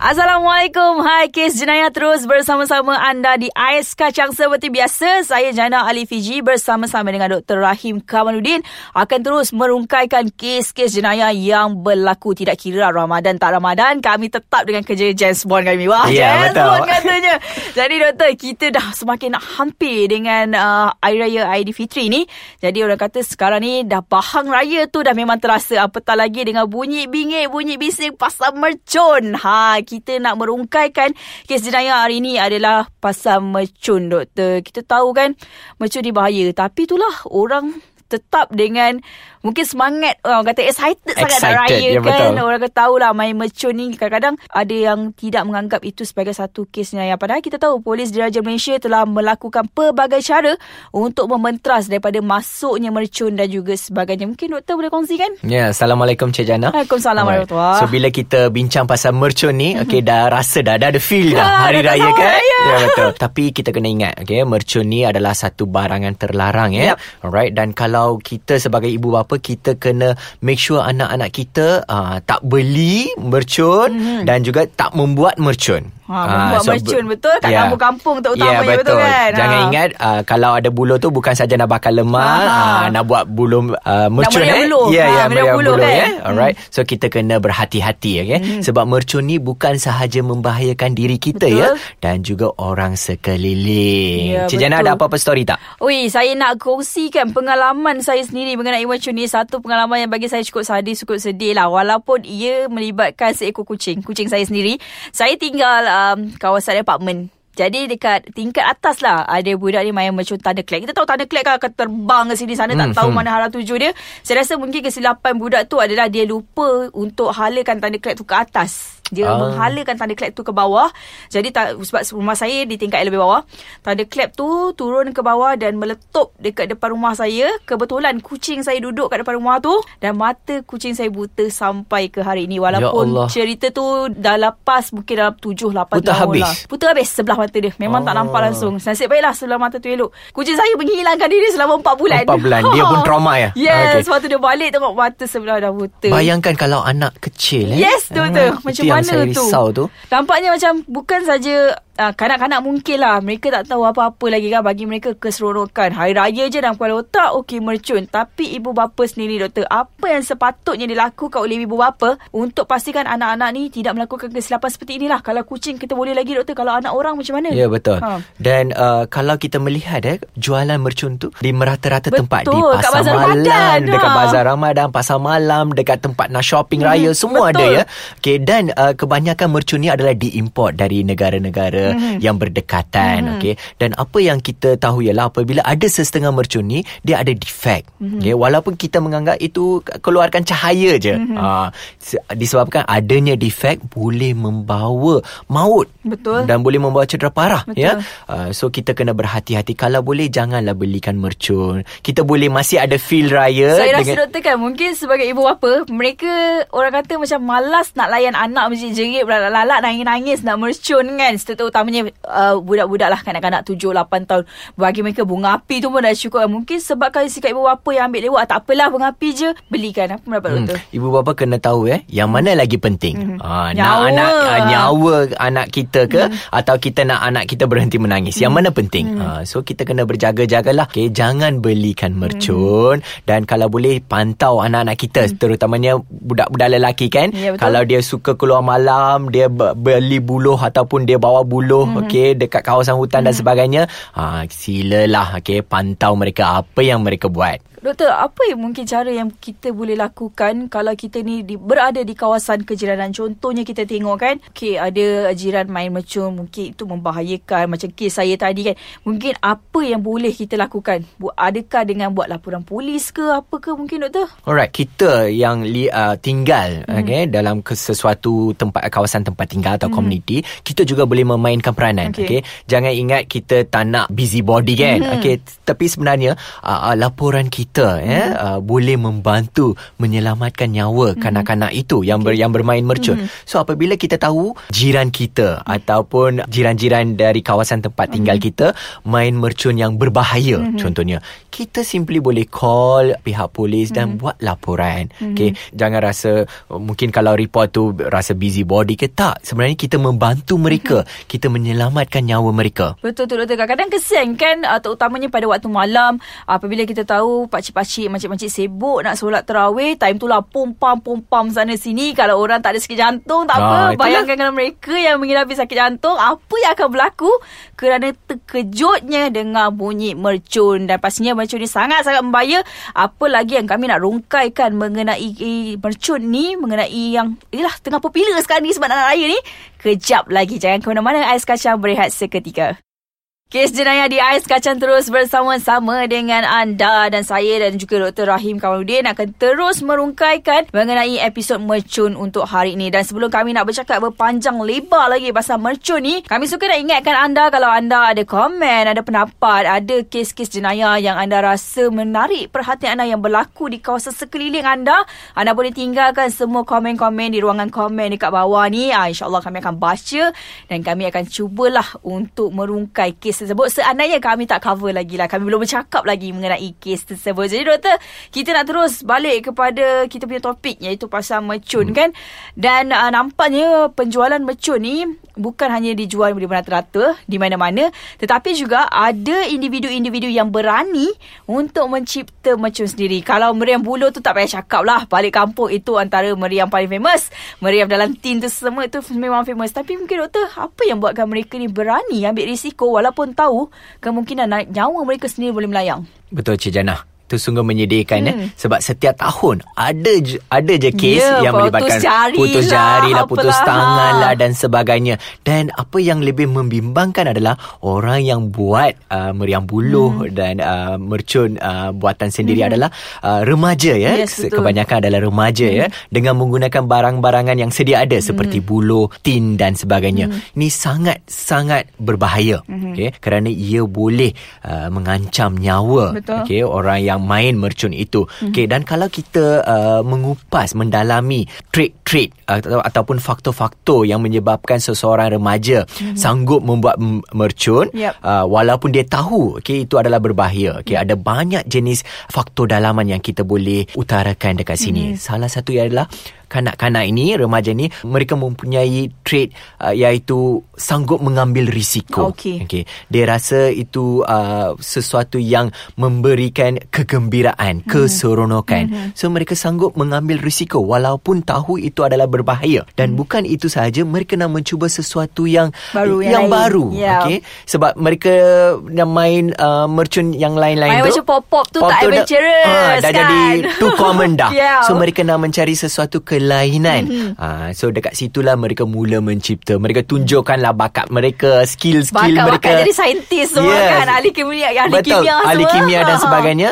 Assalamualaikum. Hai, kes jenayah terus bersama-sama anda di Ais Kacang seperti biasa. Saya Jana Ali Fiji bersama-sama dengan Dr. Rahim Kamaluddin akan terus merungkaikan kes-kes jenayah yang berlaku tidak kira Ramadan tak Ramadan. Kami tetap dengan kerja James Bond kami. Wah, Ya, James betul. Bond katanya. Jadi doktor, kita dah semakin nak hampir dengan uh, Hari Raya Aidilfitri ni. Jadi orang kata sekarang ni dah bahang raya tu dah memang terasa. Apatah lagi dengan bunyi bingit, bunyi bising pasal mercun. Ha, kita nak merungkaikan kes jenayah hari ni adalah pasal mercun doktor. Kita tahu kan mercun ni bahaya. Tapi itulah orang tetap dengan mungkin semangat orang kata excited, sangat nak Excited, raya ya, kan betul. orang kata tahulah main mercun ni kadang-kadang ada yang tidak menganggap itu sebagai satu kes jenayah padahal kita tahu polis diraja Malaysia telah melakukan pelbagai cara untuk mementras daripada masuknya mercun dan juga sebagainya mungkin doktor boleh kongsikan Ya, Assalamualaikum Cik Jana. Waalaikumsalam warahmatullahi. So bila kita bincang pasal mercun ni, okay, dah rasa dah, dah ada feel dah hari raya kan? Ya betul. Tapi kita kena ingat, okay, mercun ni adalah satu barangan terlarang ya. Yep. Alright, dan kalau kita sebagai ibu bapa kita kena make sure anak-anak kita uh, tak beli mercun mm-hmm. dan juga tak membuat mercun. Ha, Ah, membuat so mercun be- betul kat Ya. kampung-kampung terutamanya Ya, betul kan? Jangan Ha. ingat uh, kalau ada buluh tu bukan saja nak bakar lemak, Ha. uh, nak buat buluh uh, mercun eh. buluh. Ya, Ha, ya, meriam meriam buluh buluh, kan? ya. Alright. So kita kena berhati-hati okay? Hmm. Sebab mercun ni bukan sahaja membahayakan diri kita Betul. ya dan juga orang sekeliling. Ya, Cik Jana betul. ada apa-apa story tak? Ui, saya nak kongsikan pengalaman saya sendiri mengenai mercun ni. Satu pengalaman yang bagi saya cukup sadis, cukup sedih lah. Walaupun ia melibatkan seekor kucing. Kucing saya sendiri. Saya tinggal um, kawasan apartmen. Jadi dekat tingkat atas lah ada budak ni main macam thunderclap. Kita tahu thunderclap kan akan terbang ke sini sana tak Hmm, tahu hmm. mana arah tuju dia. Saya rasa mungkin kesilapan budak tu adalah dia lupa untuk halakan thunderclap tu ke atas. Dia Ah. menghalakan thunderclap tu ke bawah. Jadi ta- sebab rumah saya di tingkat yang lebih bawah. Thunderclap tu turun ke bawah dan meletup dekat depan rumah saya. Kebetulan kucing saya duduk kat depan rumah tu dan mata kucing saya buta sampai ke hari ini. Ya Walaupun Allah. cerita tu dah lepas mungkin dalam 7 8 Buta tahun habis? lah. Buta habis sebelah mata dia. Memang tak Oh. nampak langsung. Nasib baiklah sebelah mata tu elok. Kucing saya menghilangkan diri selama 4 bulan. Empat bulan. Dia pun trauma ya? Yes, Okey. okay. waktu dia balik tengok mata sebelah dah buta. Bayangkan kalau anak kecil eh. Yes, betul betul. Ah, Macam yang mana saya tu? risau tu. Nampaknya macam bukan saja uh, kanak-kanak mungkin lah. Mereka tak tahu apa-apa lagi kan. Bagi mereka keseronokan. Hari raya je dalam kepala otak, okey mercun. Tapi ibu bapa sendiri, doktor, apa yang sepatutnya dilakukan oleh ibu bapa untuk pastikan anak-anak ni tidak melakukan kesilapan seperti inilah. Kalau kucing kita boleh lagi, doktor. Kalau anak orang macam mana? Ya betul. Ha. Dan uh, kalau kita melihat eh jualan mercun tu di merata-rata Betul, tempat di kat pasar Bazar malam, Ramadan. dekat Ha. bazar Ramadan, pasar malam, dekat tempat nak shopping Hmm, raya semua betul. ada ya. Okey dan uh, kebanyakan mercun ni adalah diimport dari negara-negara Hmm. yang berdekatan okey. Dan apa yang kita tahu ialah apabila ada sesetengah mercun ni dia ada defect. Hmm. Okey walaupun kita menganggap itu keluarkan cahaya je. Hmm. Ha se- disebabkan adanya defect boleh membawa maut Betul. dan boleh membawa cedera parah Betul. ya uh, so kita kena berhati-hati kalau boleh janganlah belikan mercun kita boleh masih ada feel raya Saya rasa doktor kan Mungkin sebagai ibu bapa Mereka Orang kata macam Malas nak layan anak Menjerit-jerit Lalak nangis-nangis Nak mercun kan Terutamanya uh, Budak-budak lah Kanak-kanak 7-8 tahun Bagi mereka bunga api tu pun dah cukup Mungkin sebabkan sikap ibu bapa Yang ambil lewat Tak apalah bunga api je Belikan Apa pendapat Hmm, doktor? ibu bapa kena tahu eh yang mana lagi penting. Mhm. Ha, nak Nyawa. anak uh, nyawa anak kita ke atau kita nak anak kita berhenti menangis. Yang mana penting? Ha, so kita kena berjaga-jagalah. Okay, jangan belikan mercun dan kalau boleh pantau anak-anak kita terutamanya budak-budak lelaki kan. Ya, betul. kalau dia suka keluar malam, dia be- beli buluh ataupun dia bawa buluh okey dekat kawasan hutan dan sebagainya, ha silalah okey pantau mereka apa yang mereka buat. Doktor, apa yang mungkin cara yang kita boleh lakukan kalau kita ni di, berada di kawasan kejiranan? Contohnya kita tengok kan, okay, ada jiran main mercun, mungkin itu membahayakan. Macam kes saya tadi kan. Mungkin apa yang boleh kita lakukan? Adakah dengan buat laporan polis ke apa ke mungkin doktor? Alright, kita yang li, uh, tinggal mm. okay, dalam sesuatu tempat kawasan tempat tinggal atau mm. komuniti, kita juga boleh memainkan peranan. Okey. Okey. Jangan ingat kita tak nak busy body kan. Mhm. Okey, tapi sebenarnya uh, uh, laporan kita ya Mhm. uh, boleh membantu menyelamatkan nyawa kanak-kanak itu yang ber, yang bermain mercun. Mhm. So apabila kita tahu jiran kita ataupun jiran-jiran dari kawasan tempat tinggal Mhm. kita main mercun yang berbahaya contohnya, kita simply boleh call pihak polis dan Mhm. buat laporan. Okey, jangan rasa mungkin kalau report tu rasa busy body ke tak. Sebenarnya kita membantu mereka, kita menyelamatkan nyawa mereka. Betul tu doktor. Kadang-kadang kesian kan uh, terutamanya pada waktu malam apabila kita tahu pakcik-pakcik, makcik-makcik sibuk nak solat terawih, time tu lah pom pam pom pam sana sini kalau orang tak ada sakit jantung tak Ah, apa. itulah. Bayangkan kalau mereka yang menghadapi sakit jantung, apa yang akan berlaku kerana terkejutnya dengar bunyi mercun dan pastinya mercun ni sangat-sangat membahaya. Apa lagi yang kami nak rungkaikan mengenai eh, mercun ni, mengenai yang ialah tengah popular sekarang ni sebab nak raya ni. Kejap lagi jangan ke mana-mana ais kacang berehat seketika. Kes jenayah di Ais Kacang terus bersama-sama dengan anda dan saya dan juga Dr. Rahim Kamaludin akan terus merungkaikan mengenai episod mercun untuk hari ini. Dan sebelum kami nak bercakap berpanjang lebar lagi pasal mercun ni, kami suka nak ingatkan anda kalau anda ada komen, ada pendapat, ada kes-kes jenayah yang anda rasa menarik perhatian anda yang berlaku di kawasan sekeliling anda, anda boleh tinggalkan semua komen-komen di ruangan komen dekat bawah ni. Ah, InsyaAllah kami akan baca dan kami akan cubalah untuk merungkai kes tersebut. Seandainya kami tak cover lagi lah. Kami belum bercakap lagi mengenai kes tersebut. Jadi doktor, kita nak terus balik kepada kita punya topik iaitu pasal mercun hmm. kan. Dan uh, nampaknya penjualan mercun ni bukan hanya dijual di merata-rata, di mana-mana. Tetapi juga ada individu-individu yang berani untuk mencipta mercun sendiri. Kalau meriam buluh tu tak payah cakap lah. Balik kampung itu antara meriam paling famous. Meriam dalam tin tu semua itu memang famous. Tapi mungkin doktor, apa yang buatkan mereka ni berani ambil risiko walaupun tahu kemungkinan naik nyawa mereka sendiri boleh melayang. Betul Cik Jana. Itu sungguh menyedihkan Hmm. eh sebab setiap tahun ada je, ada je kes Ya, yang melibatkan jari putus lah, jari lah, putus apalah. tangan lah dan sebagainya. Dan apa yang lebih membimbangkan adalah orang yang buat uh, meriam buluh Hmm. dan uh, mercun uh, buatan sendiri adalah uh, remaja ya. Yes, Se- betul. Kebanyakan adalah remaja ya dengan menggunakan barang-barangan yang sedia ada seperti Hmm. buluh, tin dan sebagainya. Ini sangat sangat berbahaya Hmm. okey kerana ia boleh uh, mengancam nyawa Betul. okey orang yang main mercun itu. Mm-hmm. Okey dan kalau kita uh, mengupas mendalami trait-trait atau ataupun faktor-faktor yang menyebabkan seseorang remaja mm-hmm. sanggup membuat m- mercun Yep. uh, walaupun dia tahu okey itu adalah berbahaya. Okey ada banyak jenis faktor dalaman yang kita boleh utarakan dekat sini. Mm-hmm. Salah satu adalah kanak-kanak ini remaja ni mereka mempunyai trait uh, iaitu sanggup mengambil risiko. Okey. Okey. Dia rasa itu uh, sesuatu yang memberikan kegembiraan, keseronokan. Mm-hmm. So mereka sanggup mengambil risiko walaupun tahu itu adalah berbahaya. Dan mm. bukan itu sahaja, mereka nak mencuba sesuatu yang Baru, yang yang lain. baru. Ya. Okey. Sebab mereka yang main uh, mercun yang lain-lain Main tu macam pop-pop tu tak dah- adventurous, ah, dah kan? jadi too common dah. Ya. So mereka nak mencari sesuatu kelainan. Mm-hmm. Uh, so dekat situlah mereka mula mencipta. Mereka tunjukkanlah bakat mereka, skill-skill mereka. Bakat-bakat jadi saintis semua Yes. kan. Ahli kimia, ahli Betul, kimia ahli semua. kimia dan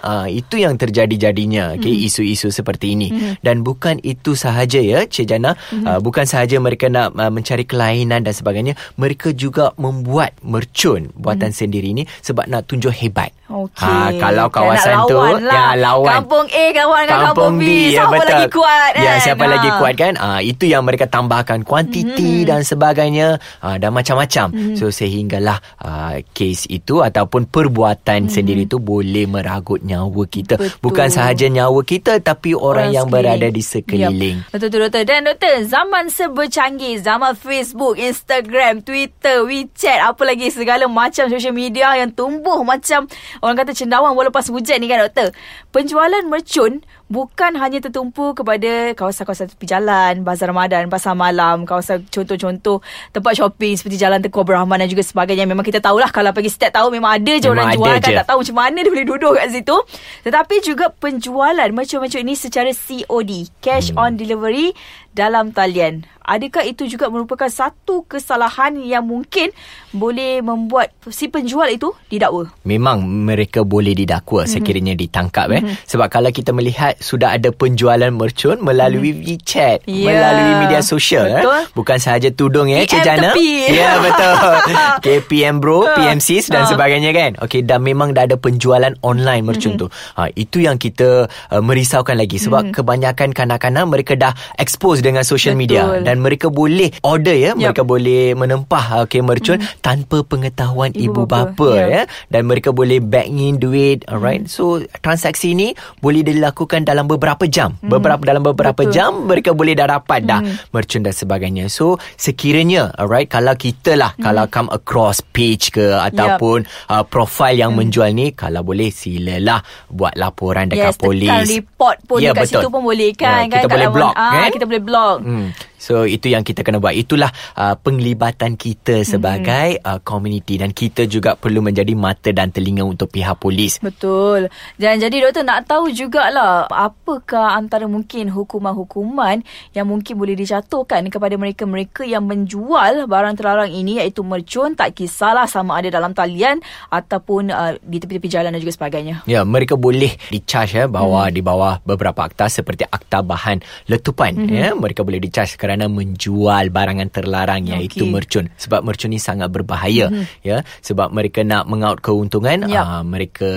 Ha. Uh, itu yang terjadi-jadinya. Okay, Hmm. isu-isu seperti ini. Dan bukan itu sahaja ya, Cik Jana. Hmm. Uh, bukan sahaja mereka nak uh, mencari kelainan dan sebagainya. Mereka juga membuat mercun buatan sendiri ini sebab nak tunjuk hebat. Okey. Ha, kalau Kan kawasan tu lah. ya lawan Kampung A kawan dengan kampung, B. ya Siapa betul. lagi kuat kan? Ya, siapa Ha. lagi kuat kan? Ah itu yang mereka tambahkan kuantiti Hmm. dan sebagainya ah, dan macam-macam. So sehinggalah ah, kes itu ataupun perbuatan sendiri itu boleh meragut nyawa kita. Hmm. Betul. Bukan sahaja nyawa kita tapi orang, yang sekeliling. berada di sekeliling. Yep. Betul tu doktor. Dan doktor, zaman sebercanggih, zaman Facebook, Instagram, Twitter, WeChat, apa lagi segala macam social media yang tumbuh macam orang kata cendawan lepas hujan ni kan doktor. Penjualan mercun bukan hanya tertumpu kepada kawasan-kawasan tepi jalan, bazar Ramadan, pasar malam, kawasan contoh-contoh tempat shopping seperti Jalan Tengku Rahman dan juga sebagainya. Memang kita tahulah kalau pergi setiap tahun memang ada je Memang orang ada jual kan je. tak tahu macam mana dia boleh duduk kat situ. Tetapi juga penjualan mercun-mercun ini secara COD, cash hmm. on delivery dalam talian. Adakah itu juga merupakan satu kesalahan yang mungkin boleh membuat si penjual itu didakwa? Memang mereka boleh didakwa mm-hmm. sekiranya ditangkap eh. Mm-hmm. Sebab kalau kita melihat sudah ada penjualan mercun melalui mm-hmm. WeChat, yeah. melalui media sosial eh. Bukan sahaja tudung ya, Cik Jana. Ya, yeah, betul. KPM Bro, PMCs dan uh. sebagainya kan. Okey, dan memang dah ada penjualan online mercun mm-hmm. tu. Ha, itu yang kita uh, merisaukan lagi sebab mm-hmm. kebanyakan kanak-kanak mereka dah expose dengan social media dan mereka boleh order ya, yep. mereka boleh menempah okay, mercun mm-hmm. tanpa pengetahuan ibu, ibu bapa, bapa yep. ya dan mereka boleh back in duit alright. Mm-hmm. So transaksi ni boleh dilakukan dalam beberapa jam. Mm-hmm. Beberapa dalam beberapa Betul. jam mereka boleh dah dapat dah mm-hmm. mercun dan sebagainya. So sekiranya alright kalau kita lah mm-hmm. kalau come across page ke ataupun yep. uh, profile yang mm-hmm. menjual ni kalau boleh silalah buat laporan dekat yes, polis. Yes, report pun ya, dekat betul. situ pun boleh kan. Ya, kan kita boleh blog ah, kan. Kita boleh blog. Hmm. So itu yang kita kena buat. Itulah uh, penglibatan kita sebagai mm-hmm. uh, community dan kita juga perlu menjadi mata dan telinga untuk pihak polis. Betul. Dan jadi doktor nak tahu jugalah apakah antara mungkin hukuman-hukuman yang mungkin boleh dijatuhkan kepada mereka-mereka yang menjual barang terlarang ini iaitu mercun tak kisahlah sama ada dalam talian ataupun uh, di tepi-tepi jalan dan juga sebagainya. Ya, mereka boleh dicharge ya bahawa mm. di bawah beberapa akta seperti akta bahan letupan mm-hmm. ya mereka boleh dicharge kerana kerana menjual barangan terlarang okay. iaitu mercun sebab mercun ni sangat berbahaya mm-hmm. ya sebab mereka nak mengaut keuntungan yep. uh, mereka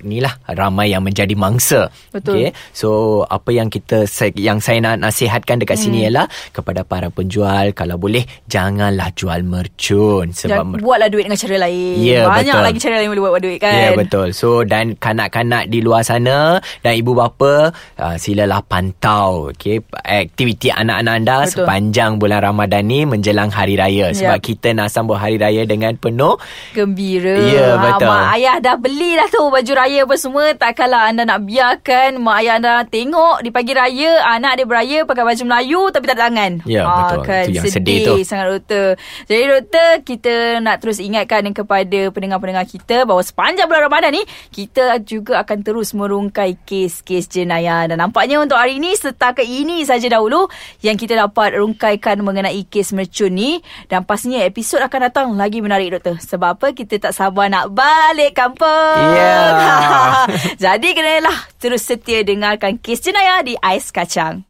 inilah ramai yang menjadi mangsa okey so apa yang kita yang saya nak nasihatkan dekat mm. sini hmm. ialah kepada para penjual kalau boleh janganlah jual mercun sebab mer- buatlah duit dengan cara lain yeah, banyak betul. lagi cara lain boleh buat duit kan ya yeah, betul so dan kanak-kanak di luar sana dan ibu bapa uh, silalah pantau okey aktiviti anak-anak anda Betul. sepanjang bulan Ramadan ni menjelang hari raya sebab yep. kita nak sambut hari raya dengan penuh gembira. Ya betul. mak ayah dah beli dah tu baju raya apa semua takkanlah anda nak biarkan mak ayah anda tengok di pagi raya anak dia beraya pakai baju Melayu tapi tak ada tangan. Ya ha, betul. Kan, Itu yang sedih, sedih tu. sangat doktor. Jadi doktor kita nak terus ingatkan kepada pendengar-pendengar kita bahawa sepanjang bulan Ramadan ni kita juga akan terus merungkai kes-kes jenayah dan nampaknya untuk hari ini setakat ini saja dahulu yang kita dapat rungkaikan mengenai kes mercun ni. Dan pastinya episod akan datang lagi menarik doktor. Sebab apa? Kita tak sabar nak balik kampung. Yeah. jadi kenalah. Terus setia dengarkan kes jenayah di Ais Kacang